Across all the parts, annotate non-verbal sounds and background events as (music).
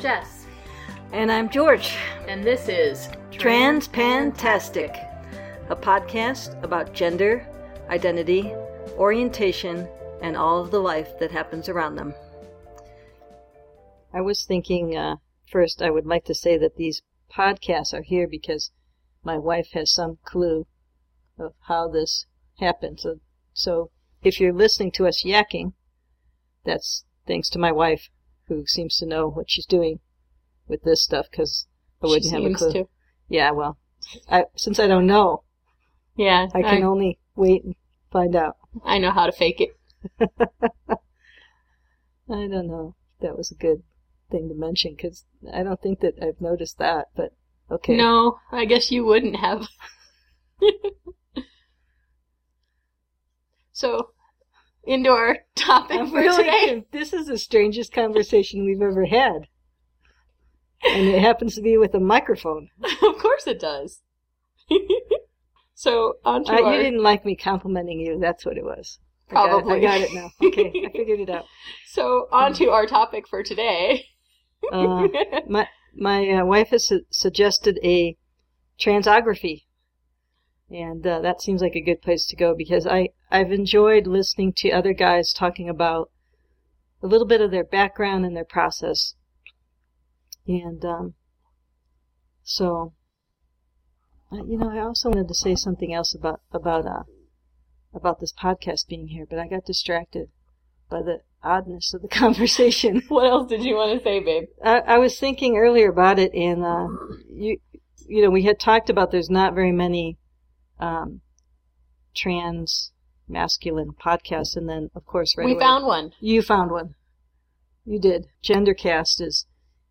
Jess, And I'm George. and this is Transpantastic, a podcast about gender, identity, orientation, and all of the life that happens around them. I was thinking, uh, first, I would like to say that these podcasts are here because my wife has some clue of how this happens. So, so if you're listening to us yakking, that's thanks to my wife, who seems to know what she's doing with this stuff because I wouldn't have a seems clue. to. Yeah, well, I, since I don't know, Yeah, I can only wait and find out. I know how to fake it. (laughs) I don't know if that was a good thing to mention because I don't think that I've noticed that, but okay. No, I guess you wouldn't have. (laughs) so, into our (laughs) topic I'm for really, today. this is the strangest conversation we've ever had. And it happens to be with a microphone. (laughs) of course it does. (laughs) so, onto Uh, our... you didn't like me complimenting you. That's what it was. I got Probably. I got it, now. Okay, I figured it out. So, onto our topic for today. Uh, my my uh, wife has su- suggested a transography, and uh, that seems like a good place to go because I I've enjoyed listening to other guys talking about a little bit of their background and their process, and um, so you know I also wanted to say something else about about uh about this podcast being here, but I got distracted by the oddness of the (laughs) conversation. (laughs) what else did you want to say, babe? I, I was thinking earlier about it, and uh, you, you know, we had talked about there's not very many um, trans masculine podcasts, and then of course, right we away, found one. you found one. You did. Gendercast is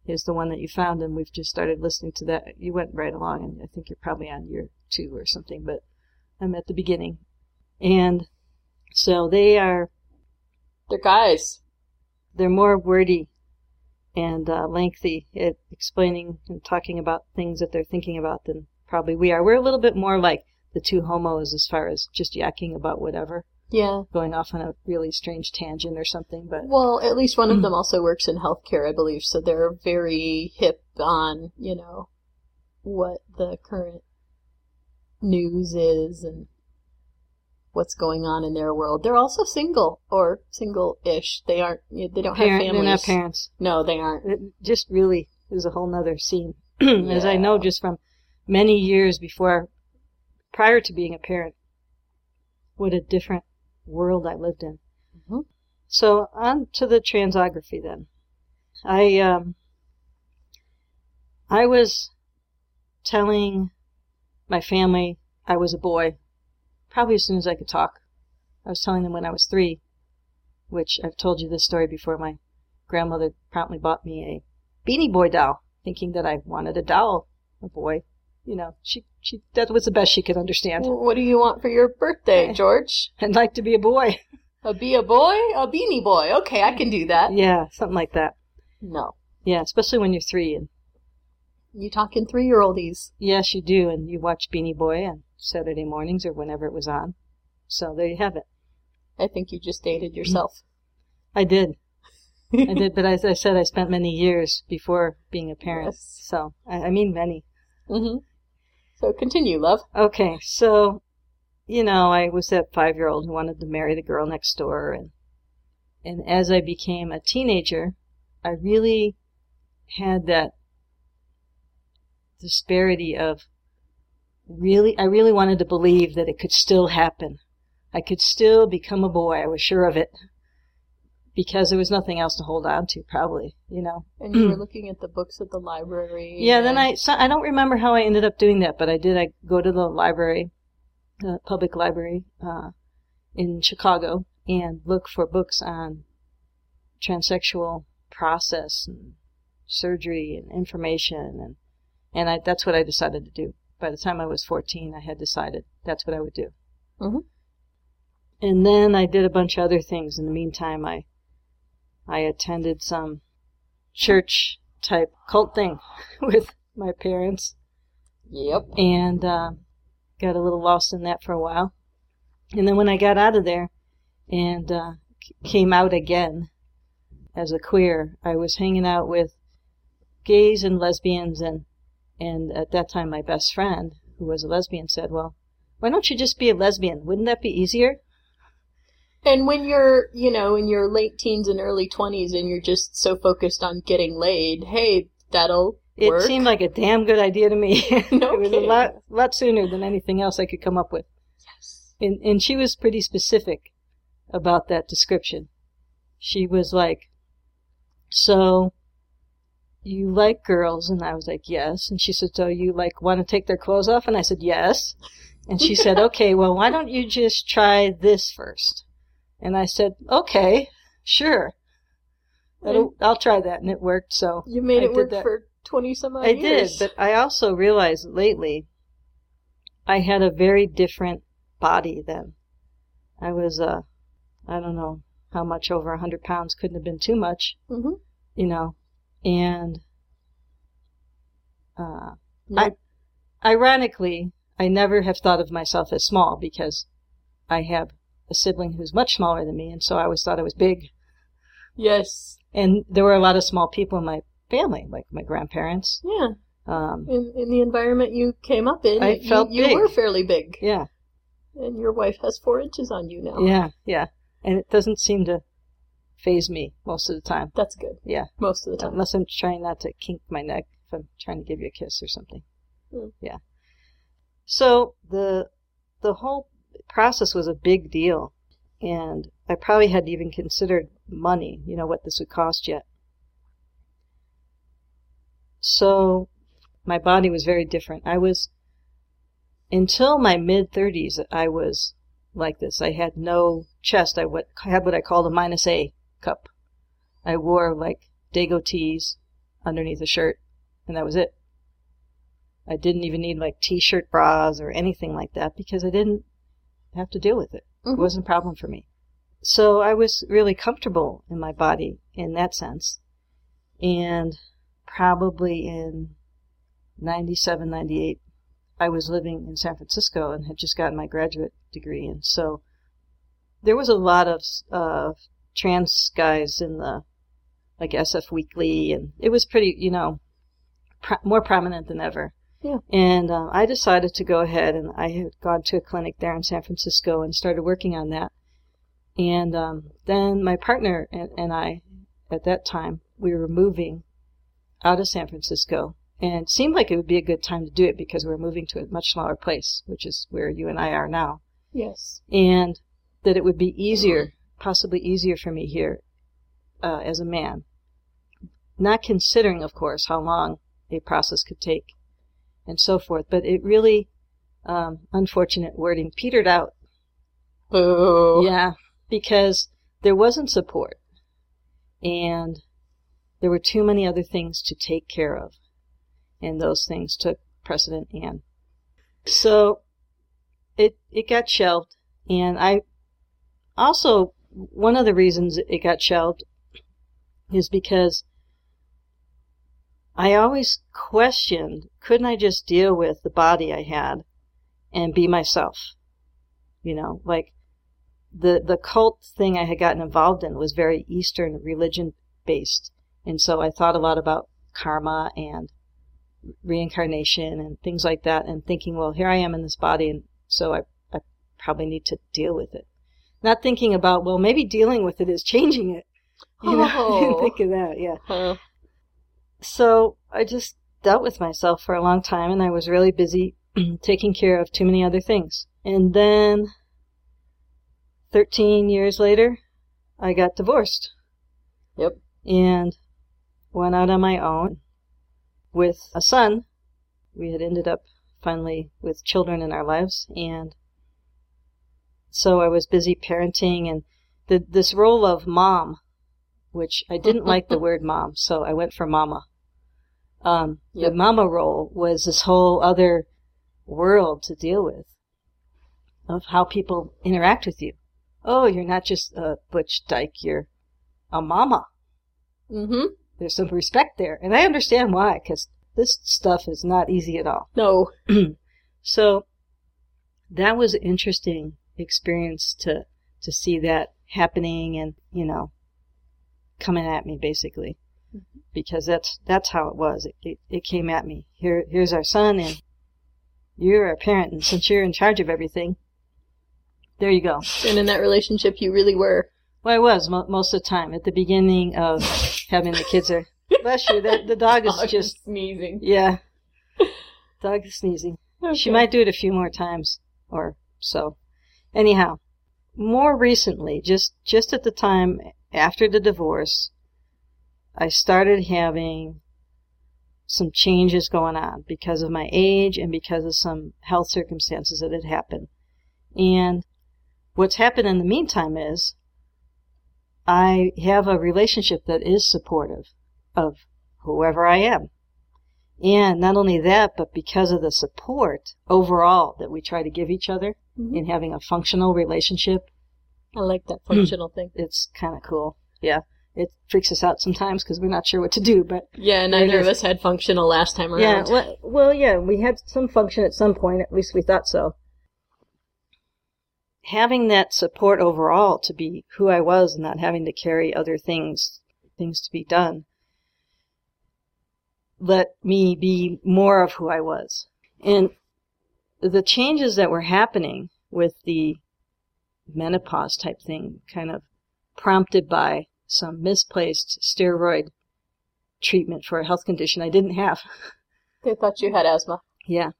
is the one that you found, and we've just started listening to that. You went right along, and I think you're probably on year two or something, but I'm at the beginning, and so they are They're guys. they're more wordy and uh, lengthy at explaining and talking about things that they're thinking about than probably we are. We're a little bit more like the two homos as far as just yakking about whatever, Yeah. going off on a really strange tangent or something. But Well, at least one of them (clears throat) also works in healthcare, I believe, so they're very hip on, you know, what the current news is and what's going on in their world. They're also single or single-ish. They aren't. They don't have families. they're not parents. No, they aren't. It just really is a whole nother scene. (clears throat) as I know just from many years before, prior to being a parent, what a different world I lived in. Mhm. So on to the transography then. I um I was telling my family I was a boy, probably as soon as I could talk. I was telling them when I was three, which I've told you this story before. My grandmother promptly bought me a Beanie Boy doll, thinking that I wanted a doll, a boy. You know, she she that was the best she could understand. What do you want for your birthday. (laughs) George? I'd like to be a boy. (laughs) A be a boy? A beanie boy. Okay, I can do that. Yeah, something like that. No. Yeah, especially when you're three and You talking three-year-oldies. Yes, you do, and you watch Beanie Boy on Saturday mornings or whenever it was on. So there you have it. I think you just dated yourself. (laughs) I did. I did, but as I said, I spent many years before being a parent. Yes. So, I, I mean many. hmm So continue, love. Okay, so, you know, I was that five year old who wanted to marry the girl next door, and, and as I became a teenager, I really had that disparity of really, I really wanted to believe that it could still happen. I could still become a boy, I was sure of it. Because there was nothing else to hold on to, probably, you know. (clears throat) And you were (clears throat) looking at the books at the library. Yeah, then I so I don't remember how I ended up doing that, but I did. I go to the library, uh, public library uh, in Chicago, and look for books on transsexual process and surgery and information, and and I, that's what I decided to do. By the time I was 14, I had decided that's what I would do. Mhm. And then I did a bunch of other things. In the meantime, I I attended some church type cult thing (laughs) with my parents Yep. and uh, got a little lost in that for a while. And then when I got out of there and uh, came out again as a queer, I was hanging out with gays and lesbians and and at that time my best friend who was a lesbian said, "Well, why don't you just be a lesbian? Wouldn't that be easier?" And when you're, you know, in your late teens and early 20s and you're just so focused on getting laid, hey, that'll It work. seemed like a damn good idea to me. (laughs) No it was a lot lot sooner than anything else I could come up with. Yes. And and she was pretty specific about that description. She was like, "So you like girls?" And I was like, "Yes." And she said, "So you like want to take their clothes off?" And I said, "Yes." And she said, (laughs) "Okay, well, why don't you just try this first? And I said, "Okay, sure. I'll try that." And it worked. So You made it work that. for 20 some odd years. I did, but I also realized lately I had a very different body then. I was, uh, I don't know how much over a hundred pounds couldn't have been too much, hmm you know, and, uh, No, ironically, I never have thought of myself as small because I have a sibling who's much smaller than me, and so I always thought I was big. yes. And there were a lot of small people in my family, like my grandparents. Yeah. Um, In, in the environment you came up in, I you, felt you big. were fairly big. yeah, And your wife has four inches on you now. Yeah, yeah. And it doesn't seem to phase me most of the time. That's good. Yeah. Most of the time. Unless I'm trying not to kink my neck if I'm trying to give you a kiss or something. Hmm. Yeah. So the the whole process was a big deal. And I probably hadn't even considered money, you know, what this would cost yet. So my body was very different. I was until my mid 30s I was like this. I had no chest. I had what I called a minus A cup. I wore like Dago tees underneath a shirt, and that was it. I didn't even need like t-shirt bras or anything like that because I didn't have to deal with it. It Mhm. wasn't a problem for me. So I was really comfortable in my body in that sense. And probably in 97, 98, I was living in San Francisco and had just gotten my graduate degree. And so there was a lot of uh, trans guys in the, like SF Weekly, and it was pretty, you know, pro- more prominent than ever. Yeah. And uh, I decided to go ahead, and I had gone to a clinic there in San Francisco and started working on that. And um, then my partner and, and I, at that time, we were moving out of San Francisco, and it seemed like it would be a good time to do it because we were moving to a much smaller place, which is where you and I are now, Yes. and that it would be easier, possibly easier for me here uh, as a man. Not considering, of course, how long a process could take and so forth, but it really, um, unfortunate wording, petered out Boo. yeah, because there wasn't support, and there were too many other things to take care of, and those things took precedent. And so it it got shelved, and I also one of the reasons it got shelved is because I always questioned couldn't I just deal with the body I had and be myself, you know, like the the cult thing I had gotten involved in was very Eastern religion based, and so I thought a lot about karma and reincarnation and things like that, and thinking, well, here I am in this body, and so I I probably need to deal with it. Not thinking about, well, maybe dealing with it is changing it. You know, (laughs) I didn't Oh. think of that. Yeah. Huh. So I just dealt with myself for a long time, and I was really busy (clears throat) taking care of too many other things. And then, 13 years later, I got divorced Yep. and went out on my own with a son. We had ended up finally with children in our lives, and so I was busy parenting and the, this role of mom, which I didn't like the (laughs) word mom, so I went for mama. Um, Yep. The mama role was this whole other world to deal with of how people interact with you. Oh, you're not just a butch dyke, you're a mama Mm-hmm. there's some respect there. And I understand why, because this stuff is not easy at all. No. (clears throat) So that was an interesting experience to, to see that happening and, you know, coming at me basically. Because that's that's how it was. It, it, it came at me. Here here's our son, and you're a parent, and since you're in charge of everything, there you go. And in that relationship, you really were. Well, I was mo- most of the time at the beginning of having the kids. There, bless you. The, the dog is (laughs) Dog just sneezing. yeah. Dog is sneezing. She might do it a few more times or so. Anyhow, more recently, just just at the time after the divorce, I started having some changes going on because of my age and because of some health circumstances that had happened. And what's happened in the meantime is I have a relationship that is supportive of whoever I am. And not only that, but because of the support overall that we try to give each other Mhm. in having a functional relationship, I like that functional thing. it's kind of cool. Yeah. It freaks us out sometimes because we're not sure what to do, but Yeah, neither of us had functional last time around. yeah, well, well, yeah, we had some function at some point, at least we thought so. Having that support overall to be who I was and not having to carry other things, things to be done, let me be more of who I was. And the changes that were happening with the menopause type thing kind of prompted by some misplaced steroid treatment for a health condition I didn't have. (laughs) They thought you had asthma. Yeah.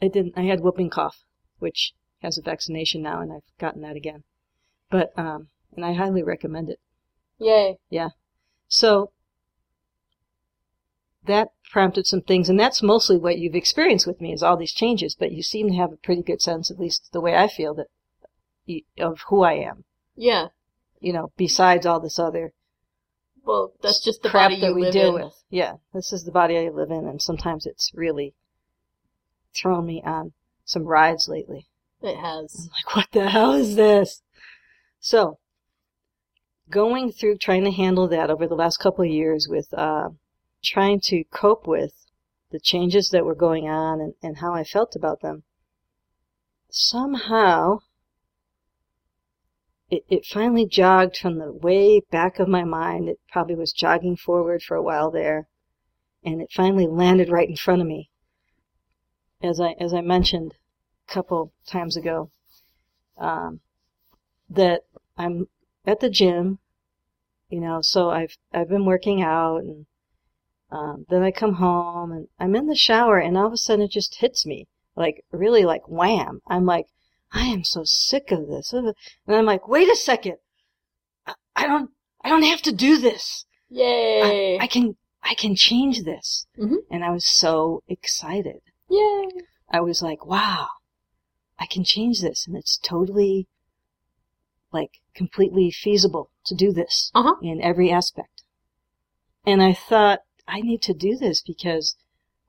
I didn't. I had whooping cough, which has a vaccination now, and I've gotten that again. But, um, and I highly recommend it. Yay. Yeah. So, that prompted some things, and that's mostly what you've experienced with me is all these changes, but you seem to have a pretty good sense, at least the way I feel, that of who I am. Yeah. You know, besides all this other Well, that's just the crap body that you we live deal in. with. Yeah, this is the body I live in, and sometimes it's really thrown me on some rides lately. It has. I'm like, what the hell is this? So, going through trying to handle that over the last couple of years with uh, trying to cope with the changes that were going on and, and how I felt about them, somehow it, it finally jogged from the way back of my mind. It probably was jogging forward for a while there, and it finally landed right in front of me. As I as I mentioned a couple times ago, um, that I'm at the gym, you know, so I've I've been working out, and um, then I come home and I'm in the shower, and all of a sudden it just hits me like really like wham. I'm like, I am so sick of this, and I'm like, wait a second, I, I don't I don't have to do this. I, Yay. I can I can change this, Mhm. and I was so excited. Yay. I was like, wow, I can change this, and it's totally, like, completely feasible to do this Uh-huh. in every aspect. And I thought, I need to do this because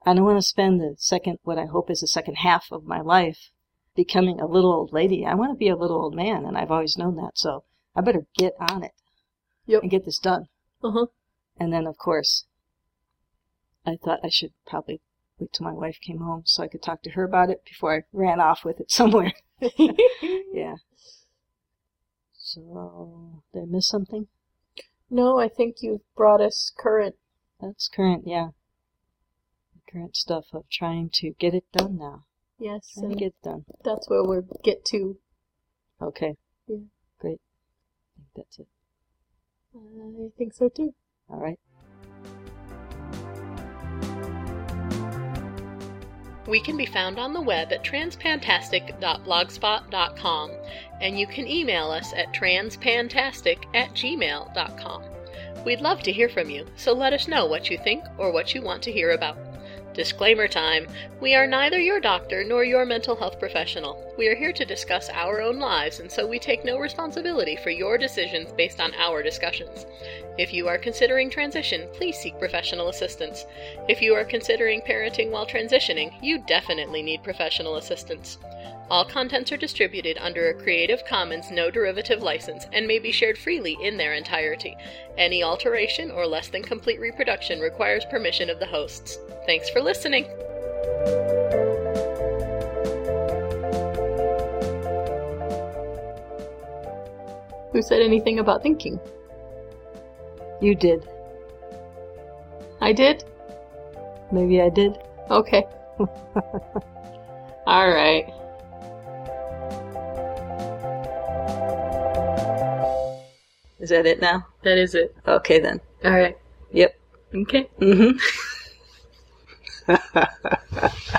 I don't want to spend the second, what I hope is the second half of my life becoming a little old lady. I want to be a little old man, and I've always known that, so I better get on it Yep. and get this done. Uh-huh. And then, of course, I thought I should probably wait till my wife came home so I could talk to her about it before I ran off with it (laughs) somewhere. (laughs) yeah. So, did I miss something? no, I think you've brought us current. That's current, yeah. Current stuff of trying to get it done now. Yes, Trying to and get done. that's where we'll get to. Okay. Yeah. Great. I think that's it. I think so too. All right. We can be found on the web at transpantastic.blogspot.com, and you can email us at transpantastic at gmail.com. We'd love to hear from you, so let us know what you think or what you want to hear about. Disclaimer time We are neither your doctor nor your mental health professional. We are here to discuss our own lives, and so we take no responsibility for your decisions based on our discussions. If you are considering transition, please seek professional assistance. If you are considering parenting while transitioning, you definitely need professional assistance. All contents are distributed under a Creative Commons no derivative license and may be shared freely in their entirety. Any alteration or less than complete reproduction requires permission of the hosts. Thanks for listening. Who said anything about thinking? You did. I did? Maybe I did. Okay. (laughs) All right. Is that it now? That is it. Okay then. All right. Yep. Okay. Mm-hmm. (laughs)